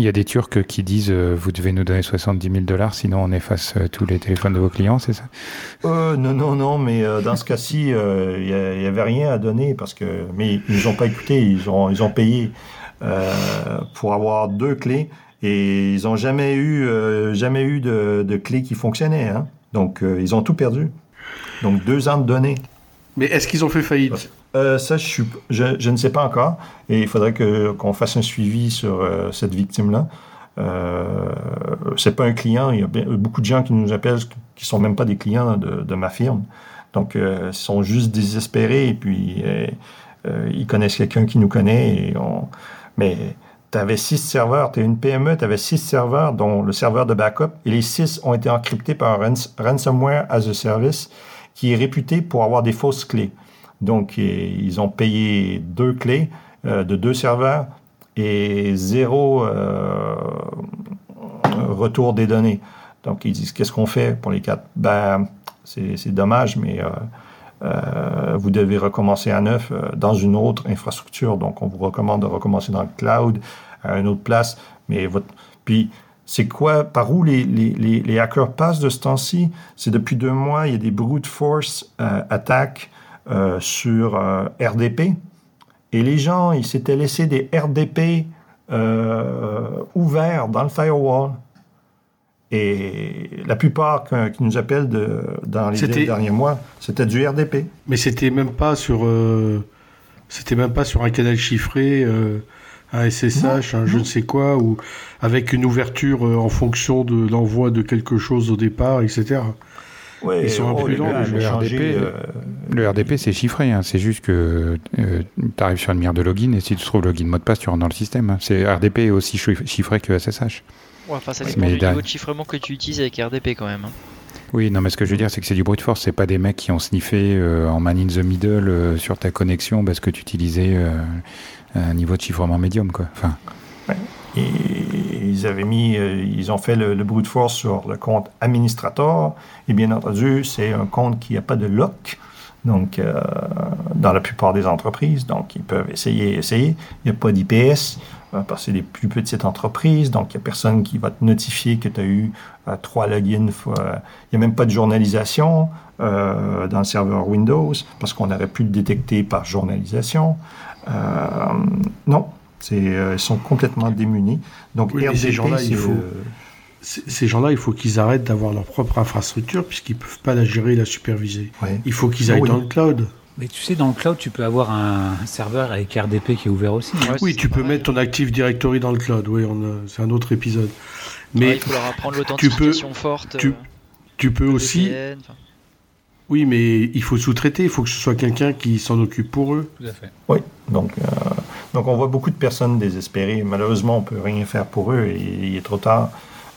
Il y a des Turcs qui disent euh, vous devez nous donner 70 000 dollars, sinon on efface euh, tous les téléphones de vos clients, c'est ça? Euh, Non, non, non, mais euh, dans ce cas-ci, il n'y avait rien à donner parce que, mais ils n'ont pas écouté, ils ont, ils ont payé pour avoir deux clés et ils n'ont jamais eu, jamais eu de, de, clés qui fonctionnaient, hein. donc ils ont tout perdu. Donc deux ans de données. Mais est-ce qu'ils ont fait faillite? Euh, ça, je, suis, je, je, ne sais pas encore. Et il faudrait que, qu'on fasse un suivi sur euh, cette victime-là. Euh, c'est pas un client. Il y a beaucoup de gens qui nous appellent qui sont même pas des clients de, de ma firme. Donc, euh, ils sont juste désespérés et puis euh, ils connaissent quelqu'un qui nous connaît. Et on... Mais tu avais six serveurs, tu une PME, tu avais six serveurs, dont le serveur de backup, et les six ont été encryptés par un ransomware as a service qui est réputé pour avoir des fausses clés. Donc, ils ont payé deux clés euh, de deux serveurs et zéro euh, retour des données. Donc, ils disent, qu'est-ce qu'on fait pour les quatre? Ben, c'est dommage, mais euh, vous devez recommencer à neuf dans une autre infrastructure. Donc, on vous recommande de recommencer dans le cloud, à une autre place. Mais. Puis, c'est quoi, par où les, les, les, hackers passent de ce temps-ci? C'est depuis deux mois, il y a des brute force attaques sur euh, RDP. Et les gens, ils s'étaient laissés des RDP euh, ouverts dans le firewall. Et la plupart qui nous appellent de, dans les derniers mois, c'était du RDP. Mais c'était même pas sur, euh, c'était même pas sur un canal chiffré, euh, un SSH, non, un non. je ne sais quoi, ou avec une ouverture en fonction de l'envoi de quelque chose au départ, etc. Ouais, Ils sont oh, imprudents. le, le, RDP, euh... le RDP c'est chiffré. Hein. C'est juste que euh, tu arrives sur une mire de login et si tu trouves le login mot de passe, tu rentres dans le système. Hein. C'est RDP est aussi chiffré que SSH. Ouais, enfin, ça dépend mais du niveau de chiffrement que tu utilises avec RDP quand même. Hein. Oui, non, mais ce que je veux dire, c'est que c'est du brute force. C'est pas des mecs qui ont sniffé euh, en man in the middle euh, sur ta connexion parce que tu utilisais euh, un niveau de chiffrement médium, quoi. Enfin. Ouais. Et ils avaient mis, ils ont fait le, le brute force sur le compte administrateur. Et bien entendu, c'est un compte qui n'a pas de lock. Donc, dans la plupart des entreprises, donc ils peuvent essayer, essayer. Il n'y a pas d'IPS parce que c'est des plus petites entreprises, donc il n'y a personne qui va te notifier que tu as eu trois logins. Il n'y a même pas de journalisation euh, dans le serveur Windows, parce qu'on aurait pu le détecter par journalisation. Euh, non, euh, ils sont complètement démunis. Donc, ces gens-là, il faut... Ces gens-là, il faut qu'ils arrêtent d'avoir leur propre infrastructure puisqu'ils ne peuvent pas la gérer et la superviser. Il faut qu'ils aillent dans le cloud. Mais tu sais, dans le cloud, tu peux avoir un serveur avec RDP qui est ouvert aussi. oui, tu peux mettre ton Active Directory dans le cloud. Oui, c'est un autre épisode. Mais il faut leur apprendre l'authentification forte. Tu, tu peux aussi. Oui, mais il faut sous-traiter, il faut que ce soit quelqu'un qui s'en occupe pour eux. Tout à fait. Oui, donc, euh, donc on voit beaucoup de personnes désespérées. Malheureusement, on ne peut rien faire pour eux et il est trop tard.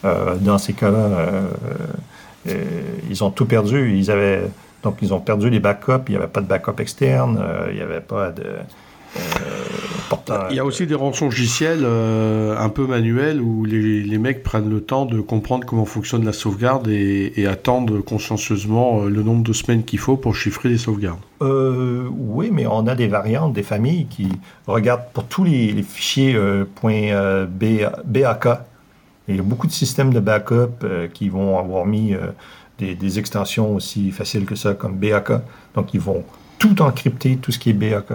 Euh, dans ces cas-là, euh, ils ont tout perdu. Ils avaient, donc, ils ont perdu les backups. Il n'y avait pas de backup externe. il n'y avait pas de. Il y a aussi des rançongiciels euh, un peu manuels où les, les, mecs prennent le temps de comprendre comment fonctionne la sauvegarde et, et attendent consciencieusement euh, le nombre de semaines qu'il faut pour chiffrer les sauvegardes. Euh, oui, mais on a des variantes, des familles qui regardent pour tous les, fichiers euh, .BAK. il y a beaucoup de systèmes de backup qui vont avoir mis des, des, extensions aussi faciles que ça, comme BAK. Donc, ils vont tout encrypter, tout ce qui est BAK.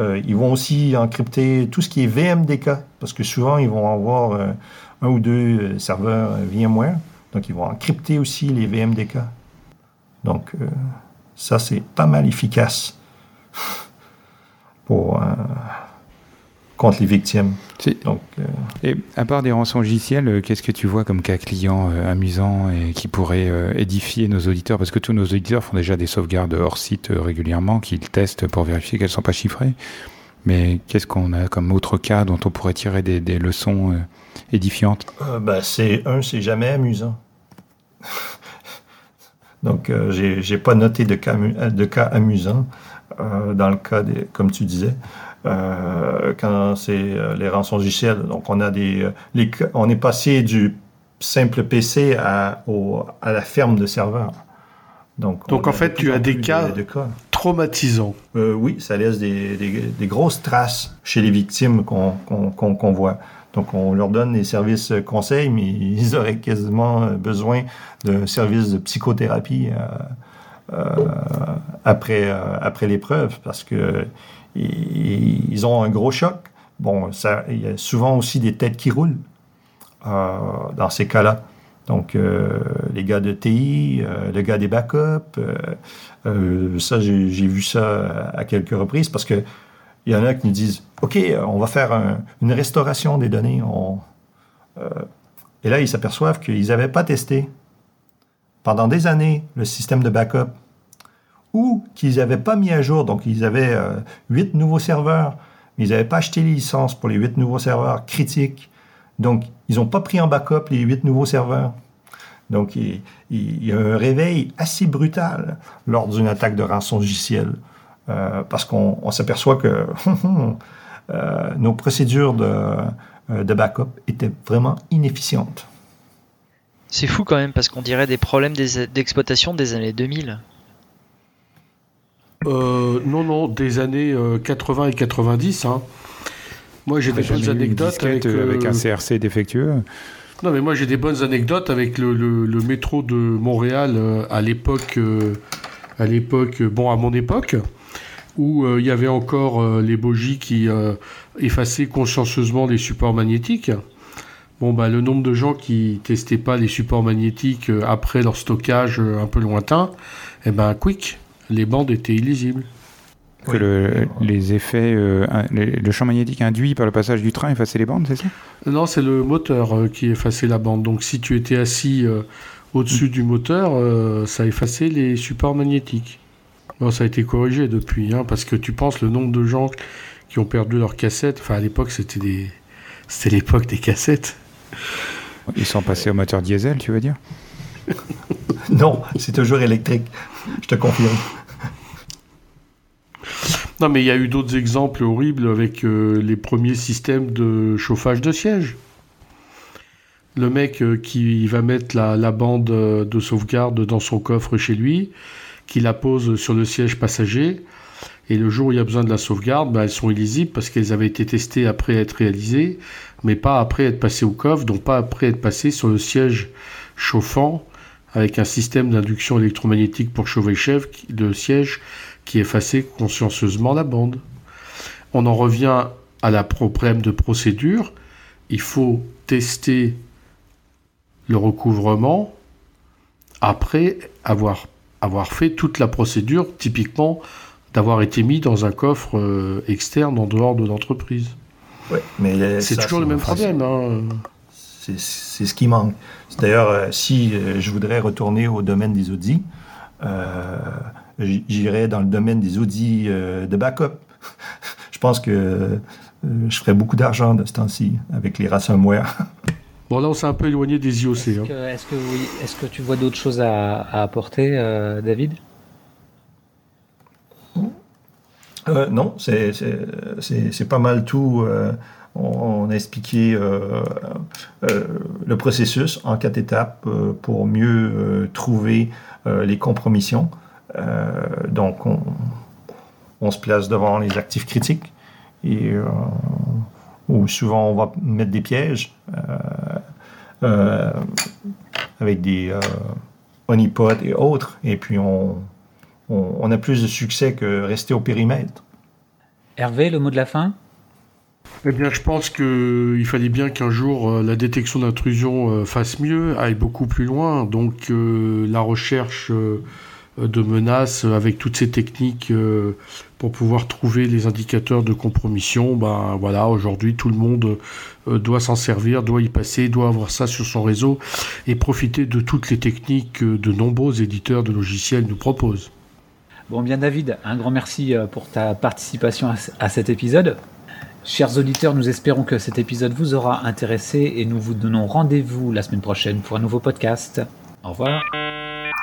Euh, ils vont aussi encrypter tout ce qui est VMDK, parce que souvent, ils vont avoir euh, un ou deux euh, serveurs VMware. Donc, ils vont encrypter aussi les VMDK. Donc, ça, c'est pas mal efficace (laughs) pour, contre les victimes. Donc, Et à part des rançons logiciels, qu'est-ce que tu vois comme cas client amusant et qui pourrait édifier nos auditeurs? Parce que tous nos auditeurs font déjà des sauvegardes hors site régulièrement, qu'ils testent pour vérifier qu'elles ne sont pas chiffrées. Mais qu'est-ce qu'on a comme autre cas dont on pourrait tirer des, leçons édifiantes? Ben, c'est Un, c'est jamais amusant. (laughs) Donc, j'ai pas noté de cas, de cas amusants dans le cas, des, comme tu disais. Euh, quand c'est euh, les rançons logiciels. Donc, on a des, euh, les, on est passé du simple PC à, au, à la ferme de serveurs. Donc, Donc en fait, tu as des cas, traumatisants. oui, ça laisse des, des, grosses traces chez les victimes qu'on voit. Donc, on leur donne des services conseils, mais (laughs) ils auraient quasiment besoin d'un service de psychothérapie après, après l'épreuve parce que ils ont un gros choc. Bon, il y a souvent aussi des têtes qui roulent euh, dans ces cas-là. Donc, euh, les gars de TI, euh, le gars des backups, ça, j'ai vu ça à quelques reprises parce que il y en a qui nous disent OK, on va faire une restauration des données. et là, ils s'aperçoivent qu'ils n'avaient pas testé pendant des années le système de backup ou qu'ils n'avaient pas mis à jour. Donc, ils avaient euh, huit nouveaux serveurs, mais ils n'avaient pas acheté les licences pour les huit nouveaux serveurs critiques. Donc, ils n'ont pas pris en backup les huit nouveaux serveurs. Donc, il, y a un réveil assez brutal lors d'une attaque de rançon logiciel. Euh, parce qu'on s'aperçoit que (laughs) euh, nos procédures de, de backup étaient vraiment inefficientes. C'est fou quand même, parce qu'on dirait des problèmes d'exploitation des années 2000. Euh, non, non, des années 80 euh, et 90. Hein. Moi, j'ai des bonnes anecdotes avec, euh, avec, un CRC défectueux. Non, mais moi, j'ai des bonnes anecdotes avec le, le, métro de Montréal à l'époque, à l'époque, bon, à mon époque, où il y avait encore les bogies qui effaçaient consciencieusement les supports magnétiques. Bon, bah, le nombre de gens qui testaient pas les supports magnétiques après leur stockage un peu lointain, eh ben, quick, les bandes étaient illisibles. Que le, les effets, euh, le champ magnétique induit par le passage du train effaçait les bandes, c'est ça? Non, c'est le moteur euh, qui effaçait la bande. Donc si tu étais assis euh, au-dessus mm. du moteur, ça effaçait les supports magnétiques. Bon, ça a été corrigé depuis, hein, parce que tu penses le nombre de gens qui ont perdu leurs cassettes. Enfin, à l'époque, c'était des, c'était l'époque des cassettes. Ils sont passés au moteur diesel, tu veux dire? (laughs) Non, c'est toujours électrique. Je te confirme. Non, mais il y a eu d'autres exemples horribles avec euh, les premiers systèmes de chauffage de siège. le mec qui va mettre la, bande de sauvegarde dans son coffre chez lui, qui la pose sur le siège passager. Et le jour où il y a besoin de la sauvegarde, bah, elles sont illisibles parce qu'elles avaient été testées après être réalisées, mais pas après être passées au coffre, donc pas après être passées sur le siège chauffant avec un système d'induction électromagnétique pour chauffer le siège qui effaçait consciencieusement la bande. On en revient à la problème de procédure. Il faut tester le recouvrement après avoir, avoir fait toute la procédure, typiquement d'avoir été mis dans un coffre euh, externe en dehors de l'entreprise. Ouais, mais c'est toujours le même problème. Hein. C'est ce qui manque. D'ailleurs, euh, si euh, je voudrais retourner au domaine des audits, j'irais dans le domaine des audits de backup. (laughs) je pense que je ferais beaucoup d'argent de ce temps-ci avec les ransomware. (laughs) Bon, là, on s'est un peu éloigné des IOC. Est-ce hein. que, est que, oui, est que, tu vois d'autres choses à, à apporter, David? Euh, non, c'est pas mal tout. Euh, on, a expliqué euh, le processus en quatre étapes pour mieux trouver les compromissions. Donc, on, se place devant les actifs critiques et où souvent on va mettre des pièges avec des honeypots et autres, et puis on, on, a plus de succès que rester au périmètre. Hervé, le mot de la fin? Eh bien, je pense qu'il fallait bien qu'un jour euh, la détection d'intrusion euh, fasse mieux, aille beaucoup plus loin. Donc, euh, la recherche de menaces avec toutes ces techniques pour pouvoir trouver les indicateurs de compromission, ben voilà, aujourd'hui tout le monde doit s'en servir, doit y passer, doit avoir ça sur son réseau et profiter de toutes les techniques que de nombreux éditeurs de logiciels nous proposent. Bon, bien David, un grand merci euh, pour ta participation à cet épisode. Chers auditeurs, nous espérons que cet épisode vous aura intéressé et nous vous donnons rendez-vous la semaine prochaine pour un nouveau podcast. Au revoir.